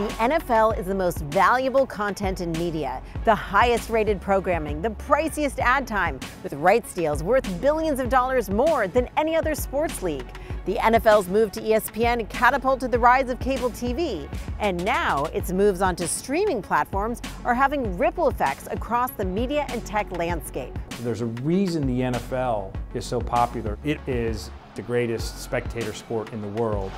The NFL is the most valuable content in media, the highest rated programming, the priciest ad time, with rights deals worth billions of dollars more than any other sports league. The NFL's move to ESPN catapulted the rise of cable TV, and now its moves onto streaming platforms are having ripple effects across the media and tech landscape. There's a reason the NFL is so popular. It is the greatest spectator sport in the world.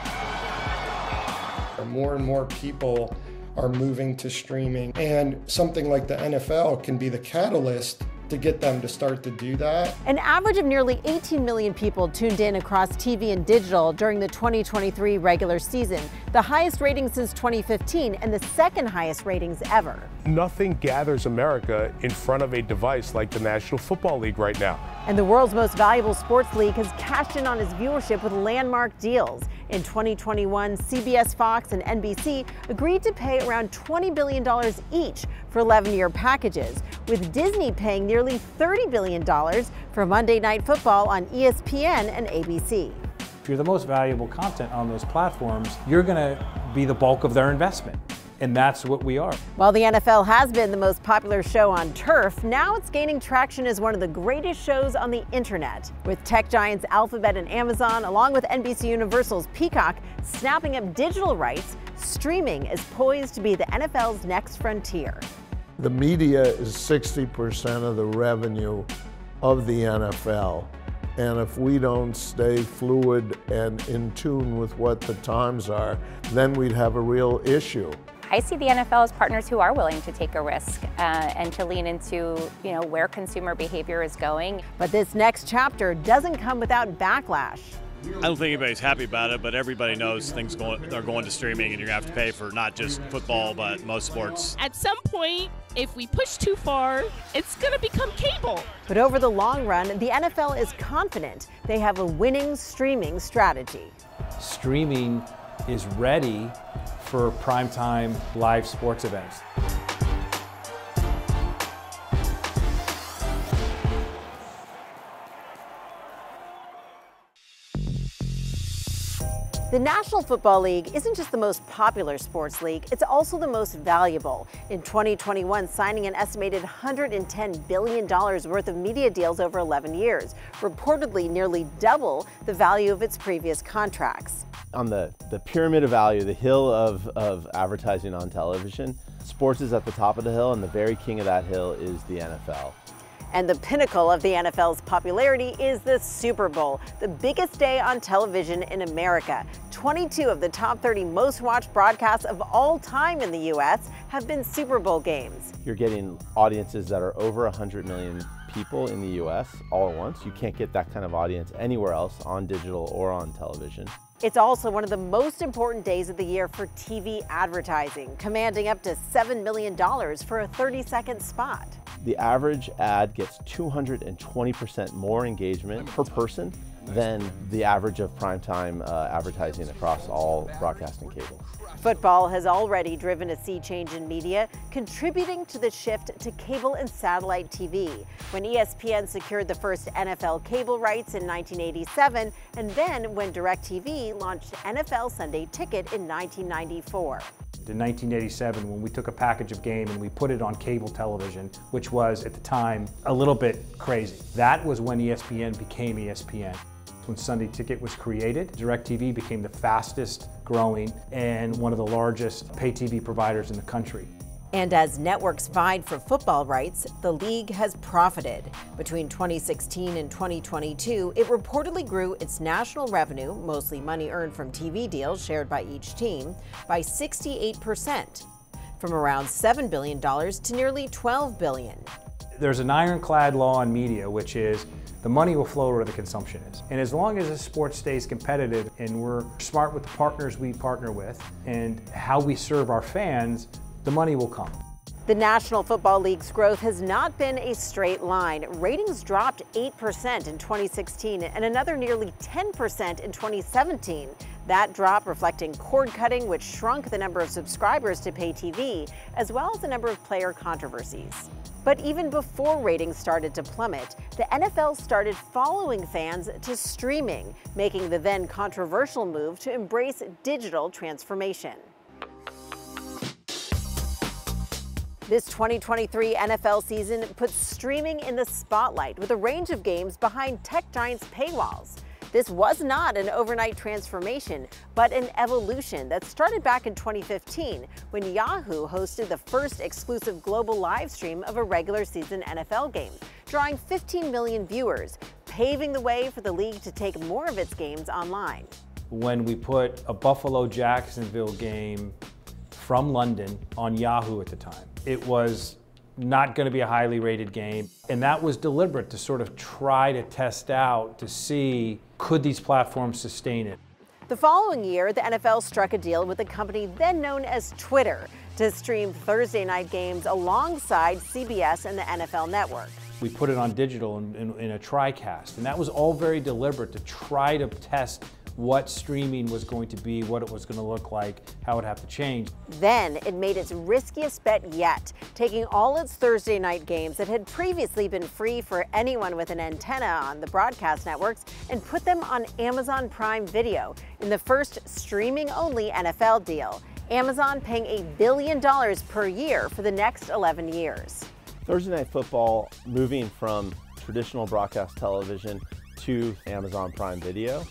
More and more people are moving to streaming, and something like the NFL can be the catalyst to get them to start to do that. An average of nearly 18 million people tuned in across TV and digital during the 2023 regular season, the highest rating since 2015 and the second highest ratings ever. Nothing gathers America in front of a device like the National Football League right now. And the world's most valuable sports league has cashed in on its viewership with landmark deals. In 2021, CBS, Fox, and NBC agreed to pay around $20 billion each for 11 year packages, with Disney paying nearly $30 billion for Monday Night Football on ESPN and ABC. If you're the most valuable content on those platforms, you're going to be the bulk of their investment. And that's what we are. While the NFL has been the most popular show on turf, now it's gaining traction as one of the greatest shows on the internet. With tech giants Alphabet and Amazon, along with NBC Universal's Peacock, snapping up digital rights, streaming is poised to be the NFL's next frontier. The media is 60% of the revenue of the NFL. And if we don't stay fluid and in tune with what the times are, then we'd have a real issue. I see the NFL as partners who are willing to take a risk uh, and to lean into, you know, where consumer behavior is going. But this next chapter doesn't come without backlash. I don't think anybody's happy about it, but everybody knows things going, are going to streaming, and you're gonna have to pay for not just football, but most sports. At some point, if we push too far, it's gonna become cable. But over the long run, the NFL is confident they have a winning streaming strategy. Streaming is ready for primetime live sports events. The National Football League isn't just the most popular sports league, it's also the most valuable. In 2021, signing an estimated $110 billion worth of media deals over 11 years, reportedly nearly double the value of its previous contracts. On the, the pyramid of value, the hill of, of advertising on television, sports is at the top of the hill, and the very king of that hill is the NFL. And the pinnacle of the NFL's popularity is the Super Bowl, the biggest day on television in America. 22 of the top 30 most watched broadcasts of all time in the U.S. have been Super Bowl games. You're getting audiences that are over 100 million people in the U.S. all at once. You can't get that kind of audience anywhere else on digital or on television. It's also one of the most important days of the year for TV advertising, commanding up to $7 million for a 30 second spot. The average ad gets 220% more engagement per person than the average of primetime uh, advertising across all broadcasting cable. Football has already driven a sea change in media, contributing to the shift to cable and satellite TV. When ESPN secured the first NFL cable rights in 1987, and then when DirecTV launched NFL Sunday Ticket in 1994 in 1987 when we took a package of game and we put it on cable television, which was at the time a little bit crazy. That was when ESPN became ESPN. When Sunday Ticket was created, DirecTV became the fastest growing and one of the largest pay TV providers in the country. And as networks vied for football rights, the league has profited. Between 2016 and 2022, it reportedly grew its national revenue, mostly money earned from TV deals shared by each team, by 68%, from around $7 billion to nearly 12 billion. There's an ironclad law in media, which is the money will flow where the consumption is. And as long as the sport stays competitive and we're smart with the partners we partner with and how we serve our fans, the money will come. The National Football League's growth has not been a straight line. Ratings dropped 8% in 2016 and another nearly 10% in 2017. That drop reflecting cord cutting, which shrunk the number of subscribers to pay TV, as well as the number of player controversies. But even before ratings started to plummet, the NFL started following fans to streaming, making the then controversial move to embrace digital transformation. This 2023 NFL season puts streaming in the spotlight with a range of games behind tech giants' paywalls. This was not an overnight transformation, but an evolution that started back in 2015 when Yahoo hosted the first exclusive global live stream of a regular season NFL game, drawing 15 million viewers, paving the way for the league to take more of its games online. When we put a Buffalo Jacksonville game from London on Yahoo at the time, it was not going to be a highly rated game. And that was deliberate to sort of try to test out to see could these platforms sustain it. The following year, the NFL struck a deal with a company then known as Twitter to stream Thursday night games alongside CBS and the NFL network. We put it on digital in, in, in a TriCast, and that was all very deliberate to try to test what streaming was going to be, what it was going to look like, how it would have to change. Then it made its riskiest bet yet, taking all its Thursday night games that had previously been free for anyone with an antenna on the broadcast networks and put them on Amazon Prime Video in the first streaming only NFL deal. Amazon paying a billion dollars per year for the next 11 years. Thursday Night Football moving from traditional broadcast television to Amazon Prime Video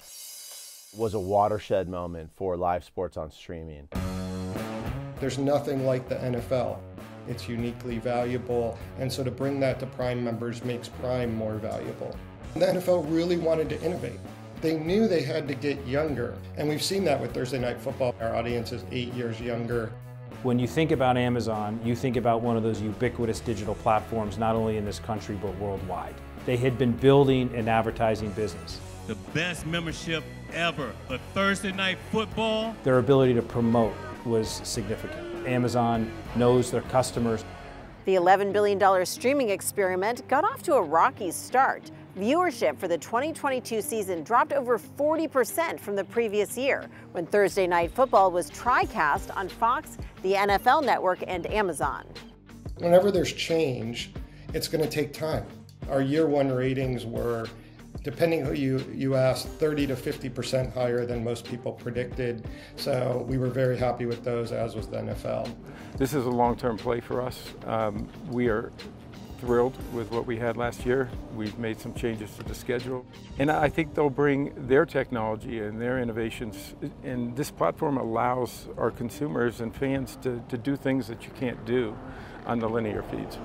was a watershed moment for live sports on streaming. There's nothing like the NFL. It's uniquely valuable, and so to bring that to Prime members makes Prime more valuable. The NFL really wanted to innovate. They knew they had to get younger, and we've seen that with Thursday Night Football. Our audience is eight years younger. When you think about Amazon, you think about one of those ubiquitous digital platforms, not only in this country, but worldwide. They had been building an advertising business. The best membership ever. But Thursday night football. Their ability to promote was significant. Amazon knows their customers. The $11 billion streaming experiment got off to a rocky start. Viewership for the 2022 season dropped over 40% from the previous year when Thursday Night Football was TriCast on Fox, the NFL Network, and Amazon. Whenever there's change, it's going to take time. Our year one ratings were depending who you, you asked, 30 to 50% higher than most people predicted. So we were very happy with those, as was the NFL. This is a long-term play for us. Um, we are thrilled with what we had last year. We've made some changes to the schedule. And I think they'll bring their technology and their innovations. And this platform allows our consumers and fans to, to do things that you can't do on the linear feeds.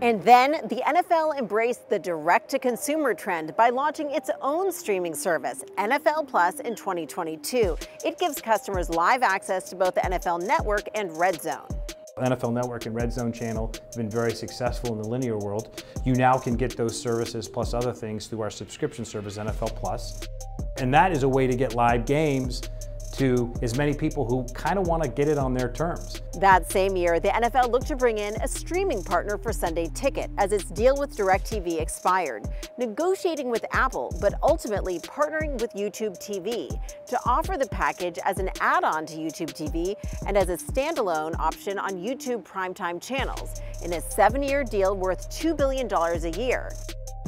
And then the NFL embraced the direct to consumer trend by launching its own streaming service, NFL Plus, in 2022. It gives customers live access to both the NFL Network and Red Zone. NFL Network and Red Zone channel have been very successful in the linear world. You now can get those services plus other things through our subscription service, NFL Plus. And that is a way to get live games to as many people who kind of want to get it on their terms. That same year, the NFL looked to bring in a streaming partner for Sunday Ticket as its deal with DirecTV expired, negotiating with Apple, but ultimately partnering with YouTube TV to offer the package as an add-on to YouTube TV and as a standalone option on YouTube primetime channels in a seven-year deal worth $2 billion a year.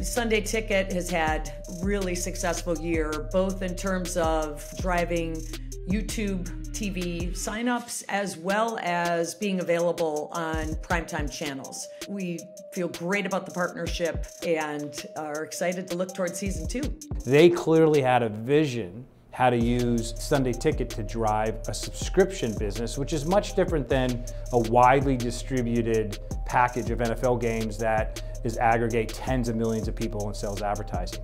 Sunday Ticket has had a really successful year, both in terms of driving YouTube TV signups as well as being available on primetime channels. We feel great about the partnership and are excited to look toward season two. They clearly had a vision how to use Sunday Ticket to drive a subscription business, which is much different than a widely distributed package of NFL games that is aggregate tens of millions of people and sells advertising.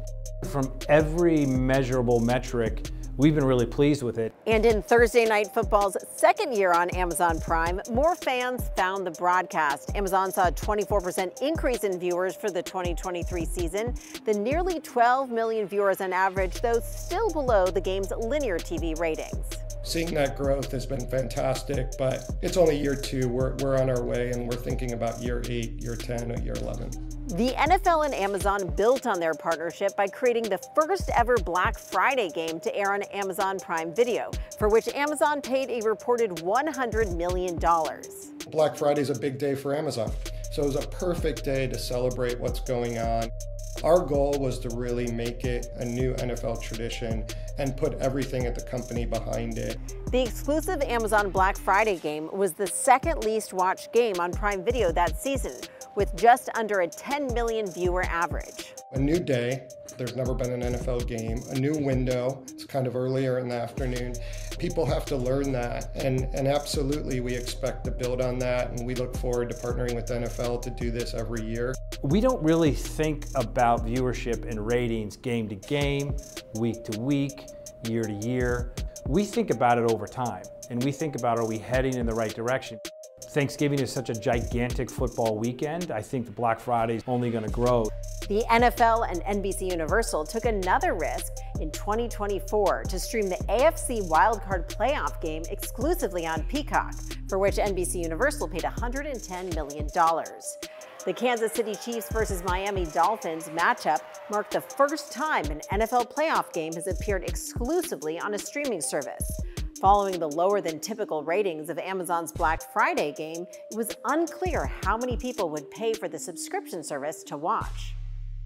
From every measurable metric, We've been really pleased with it. And in Thursday Night Football's second year on Amazon Prime, more fans found the broadcast. Amazon saw a 24% increase in viewers for the 2023 season. The nearly 12 million viewers on average, though still below the game's linear TV ratings. Seeing that growth has been fantastic, but it's only year two. We're, we're on our way and we're thinking about year eight, year 10, or year 11. The NFL and Amazon built on their partnership by creating the first ever Black Friday game to air on Amazon Prime Video, for which Amazon paid a reported $100 million. Black Friday is a big day for Amazon, so it was a perfect day to celebrate what's going on. Our goal was to really make it a new NFL tradition and put everything at the company behind it. The exclusive Amazon Black Friday game was the second least watched game on Prime Video that season, with just under a 10 million viewer average. A new day, there's never been an NFL game, a new window, it's kind of earlier in the afternoon. People have to learn that, and, and absolutely we expect to build on that, and we look forward to partnering with the NFL to do this every year. We don't really think about viewership and ratings game to game, week to week, year to year. We think about it over time, and we think about are we heading in the right direction? Thanksgiving is such a gigantic football weekend. I think the Black Friday is only going to grow. The NFL and NBC Universal took another risk in 2024 to stream the AFC wildcard playoff game exclusively on Peacock, for which NBC Universal paid $110 million. The Kansas City Chiefs versus Miami Dolphins matchup marked the first time an NFL playoff game has appeared exclusively on a streaming service. Following the lower than typical ratings of Amazon's Black Friday game, it was unclear how many people would pay for the subscription service to watch.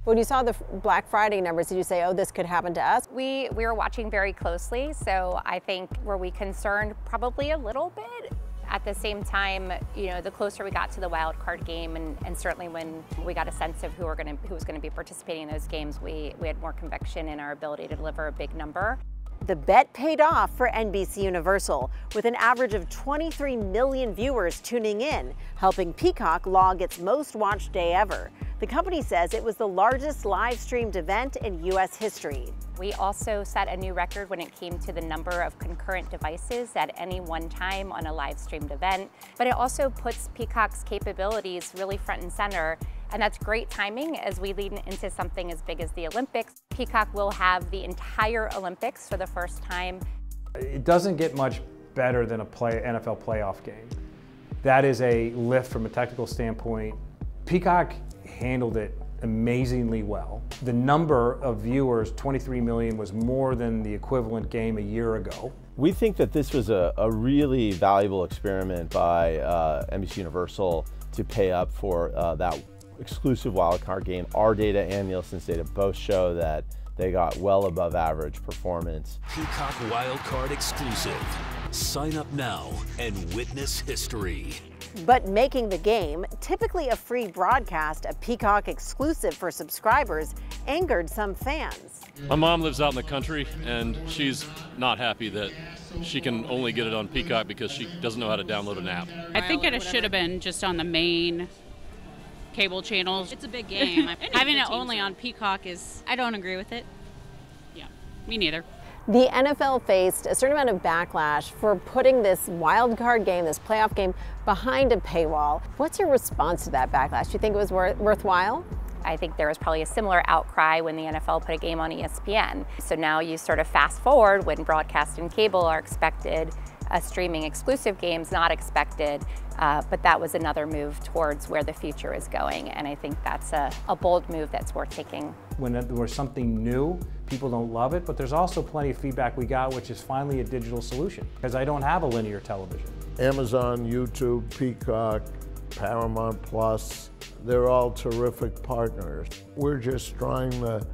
When you saw the Black Friday numbers, did you say, oh, this could happen to us? We, we were watching very closely, so I think were we concerned? Probably a little bit. At the same time, you know, the closer we got to the wild card game, and, and certainly when we got a sense of who, were gonna, who was going to be participating in those games, we, we had more conviction in our ability to deliver a big number. The bet paid off for NBC Universal, with an average of 23 million viewers tuning in, helping Peacock log its most watched day ever. The company says it was the largest live streamed event in U.S. history. We also set a new record when it came to the number of concurrent devices at any one time on a live streamed event. But it also puts Peacock's capabilities really front and center and that's great timing as we lead into something as big as the Olympics. Peacock will have the entire Olympics for the first time. It doesn't get much better than a play, NFL playoff game. That is a lift from a technical standpoint. Peacock handled it amazingly well. The number of viewers, 23 million, was more than the equivalent game a year ago. We think that this was a, a really valuable experiment by uh, NBC Universal to pay up for uh, that exclusive wildcard game. Our data and Nielsen's data both show that they got well above average performance. Peacock Wildcard exclusive. Sign up now and witness history. But making the game, typically a free broadcast, a Peacock exclusive for subscribers, angered some fans. My mom lives out in the country and she's not happy that she can only get it on Peacock because she doesn't know how to download an app. I think it should have been just on the main cable channels. It's a big game. Having it only on Peacock is, I don't agree with it. Yeah, me neither. The NFL faced a certain amount of backlash for putting this wild card game, this playoff game, behind a paywall. What's your response to that backlash? Do you think it was wor- worthwhile? I think there was probably a similar outcry when the NFL put a game on ESPN. So now you sort of fast forward when broadcast and cable are expected a streaming exclusive games not expected, uh, but that was another move towards where the future is going. And I think that's a, a bold move that's worth taking. When there's something new, people don't love it, but there's also plenty of feedback we got, which is finally a digital solution, because I don't have a linear television. Amazon, YouTube, Peacock, Paramount Plus, they're all terrific partners. We're just trying to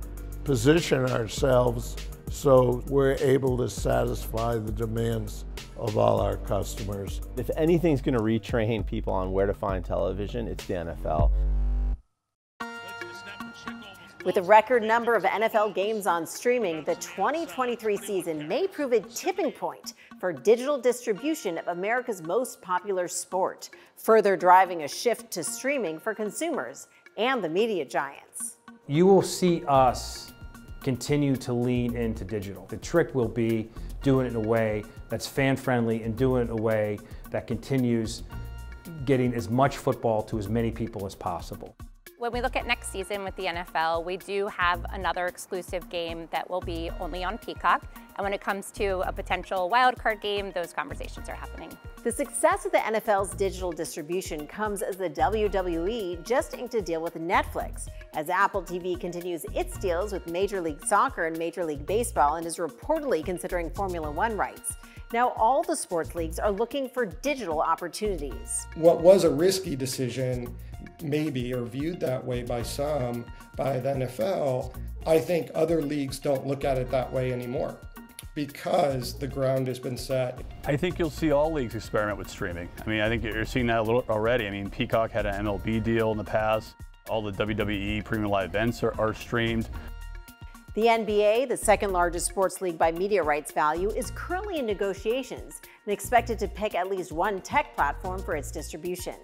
position ourselves so we're able to satisfy the demands of all our customers. If anything's going to retrain people on where to find television, it's the NFL. With a record number of NFL games on streaming, the 2023 season may prove a tipping point for digital distribution of America's most popular sport, further driving a shift to streaming for consumers and the media giants. You will see us continue to lean into digital. The trick will be doing it in a way that's fan friendly and doing it in a way that continues getting as much football to as many people as possible. When we look at next season with the NFL, we do have another exclusive game that will be only on Peacock. And when it comes to a potential wildcard game, those conversations are happening. The success of the NFL's digital distribution comes as the WWE just inked a deal with Netflix, as Apple TV continues its deals with Major League Soccer and Major League Baseball and is reportedly considering Formula One rights. Now, all the sports leagues are looking for digital opportunities. What was a risky decision, maybe, or viewed that way by some, by the NFL, I think other leagues don't look at it that way anymore because the ground has been set. I think you'll see all leagues experiment with streaming. I mean, I think you're seeing that a little already. I mean, Peacock had an MLB deal in the past. All the WWE premium live events are, are streamed. The NBA, the second largest sports league by media rights value, is currently in negotiations and expected to pick at least one tech platform for its distribution.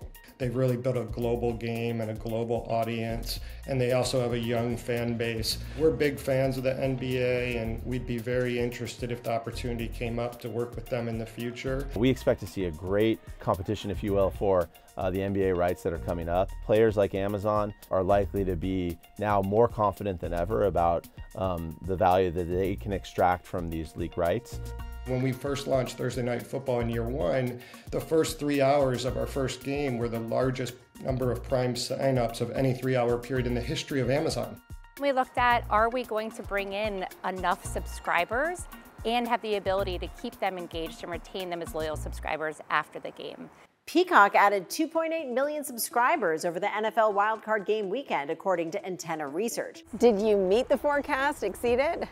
They've really built a global game and a global audience, and they also have a young fan base. We're big fans of the NBA, and we'd be very interested if the opportunity came up to work with them in the future. We expect to see a great competition, if you will, for uh, the NBA rights that are coming up. Players like Amazon are likely to be now more confident than ever about um, the value that they can extract from these league rights. When we first launched Thursday Night Football in year one, the first three hours of our first game were the largest number of Prime signups of any three hour period in the history of Amazon. We looked at are we going to bring in enough subscribers and have the ability to keep them engaged and retain them as loyal subscribers after the game. Peacock added 2.8 million subscribers over the NFL wildcard game weekend, according to Antenna Research. Did you meet the forecast, exceed it?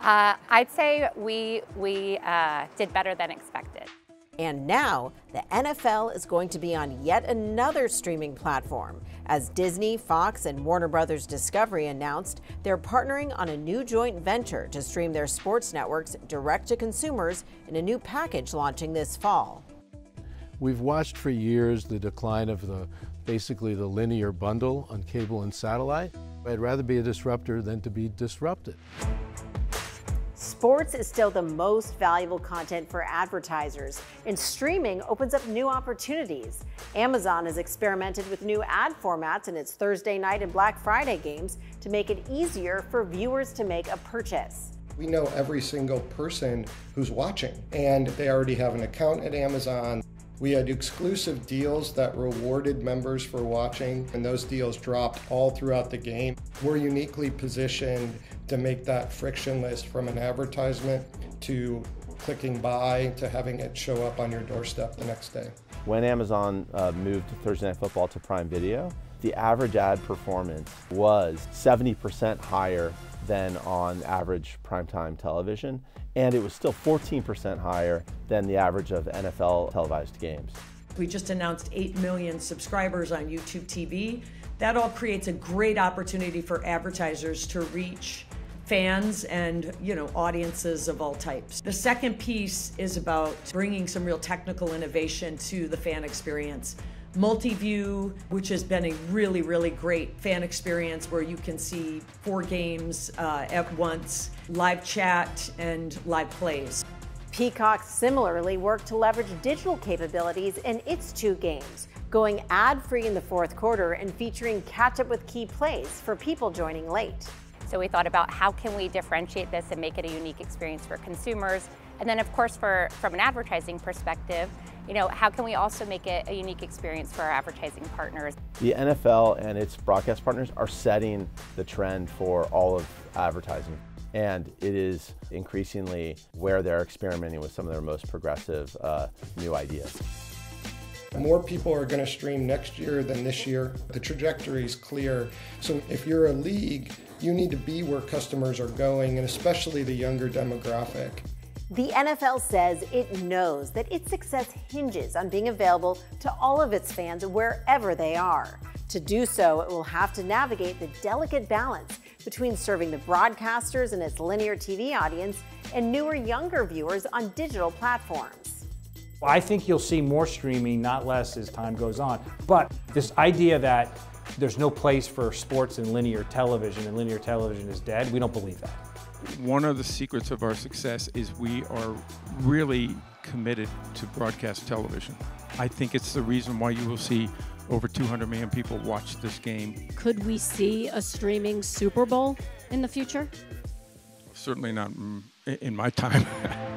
Uh, I'd say we, we uh, did better than expected. And now, the NFL is going to be on yet another streaming platform. As Disney, Fox, and Warner Brothers Discovery announced, they're partnering on a new joint venture to stream their sports networks direct to consumers in a new package launching this fall. We've watched for years the decline of the basically the linear bundle on cable and satellite. I'd rather be a disruptor than to be disrupted. Sports is still the most valuable content for advertisers, and streaming opens up new opportunities. Amazon has experimented with new ad formats in its Thursday night and Black Friday games to make it easier for viewers to make a purchase. We know every single person who's watching, and they already have an account at Amazon. We had exclusive deals that rewarded members for watching, and those deals dropped all throughout the game. We're uniquely positioned to make that frictionless from an advertisement to clicking buy to having it show up on your doorstep the next day. When Amazon uh, moved Thursday Night Football to Prime Video, the average ad performance was 70% higher than on average primetime television, and it was still 14% higher than the average of NFL televised games. We just announced 8 million subscribers on YouTube TV. That all creates a great opportunity for advertisers to reach fans and you know audiences of all types. The second piece is about bringing some real technical innovation to the fan experience. Multiview, which has been a really, really great fan experience where you can see four games uh, at once, live chat, and live plays. Peacock similarly worked to leverage digital capabilities in its two games, going ad free in the fourth quarter and featuring catch up with key plays for people joining late. So we thought about how can we differentiate this and make it a unique experience for consumers. And then of course for from an advertising perspective, you know, how can we also make it a unique experience for our advertising partners? The NFL and its broadcast partners are setting the trend for all of advertising. And it is increasingly where they're experimenting with some of their most progressive uh, new ideas. More people are going to stream next year than this year. The trajectory is clear. So if you're a league, you need to be where customers are going, and especially the younger demographic. The NFL says it knows that its success hinges on being available to all of its fans wherever they are. To do so, it will have to navigate the delicate balance between serving the broadcasters and its linear TV audience and newer, younger viewers on digital platforms. I think you'll see more streaming, not less, as time goes on. But this idea that there's no place for sports in linear television and linear television is dead, we don't believe that. One of the secrets of our success is we are really committed to broadcast television. I think it's the reason why you will see over 200 million people watch this game. Could we see a streaming Super Bowl in the future? Certainly not in my time.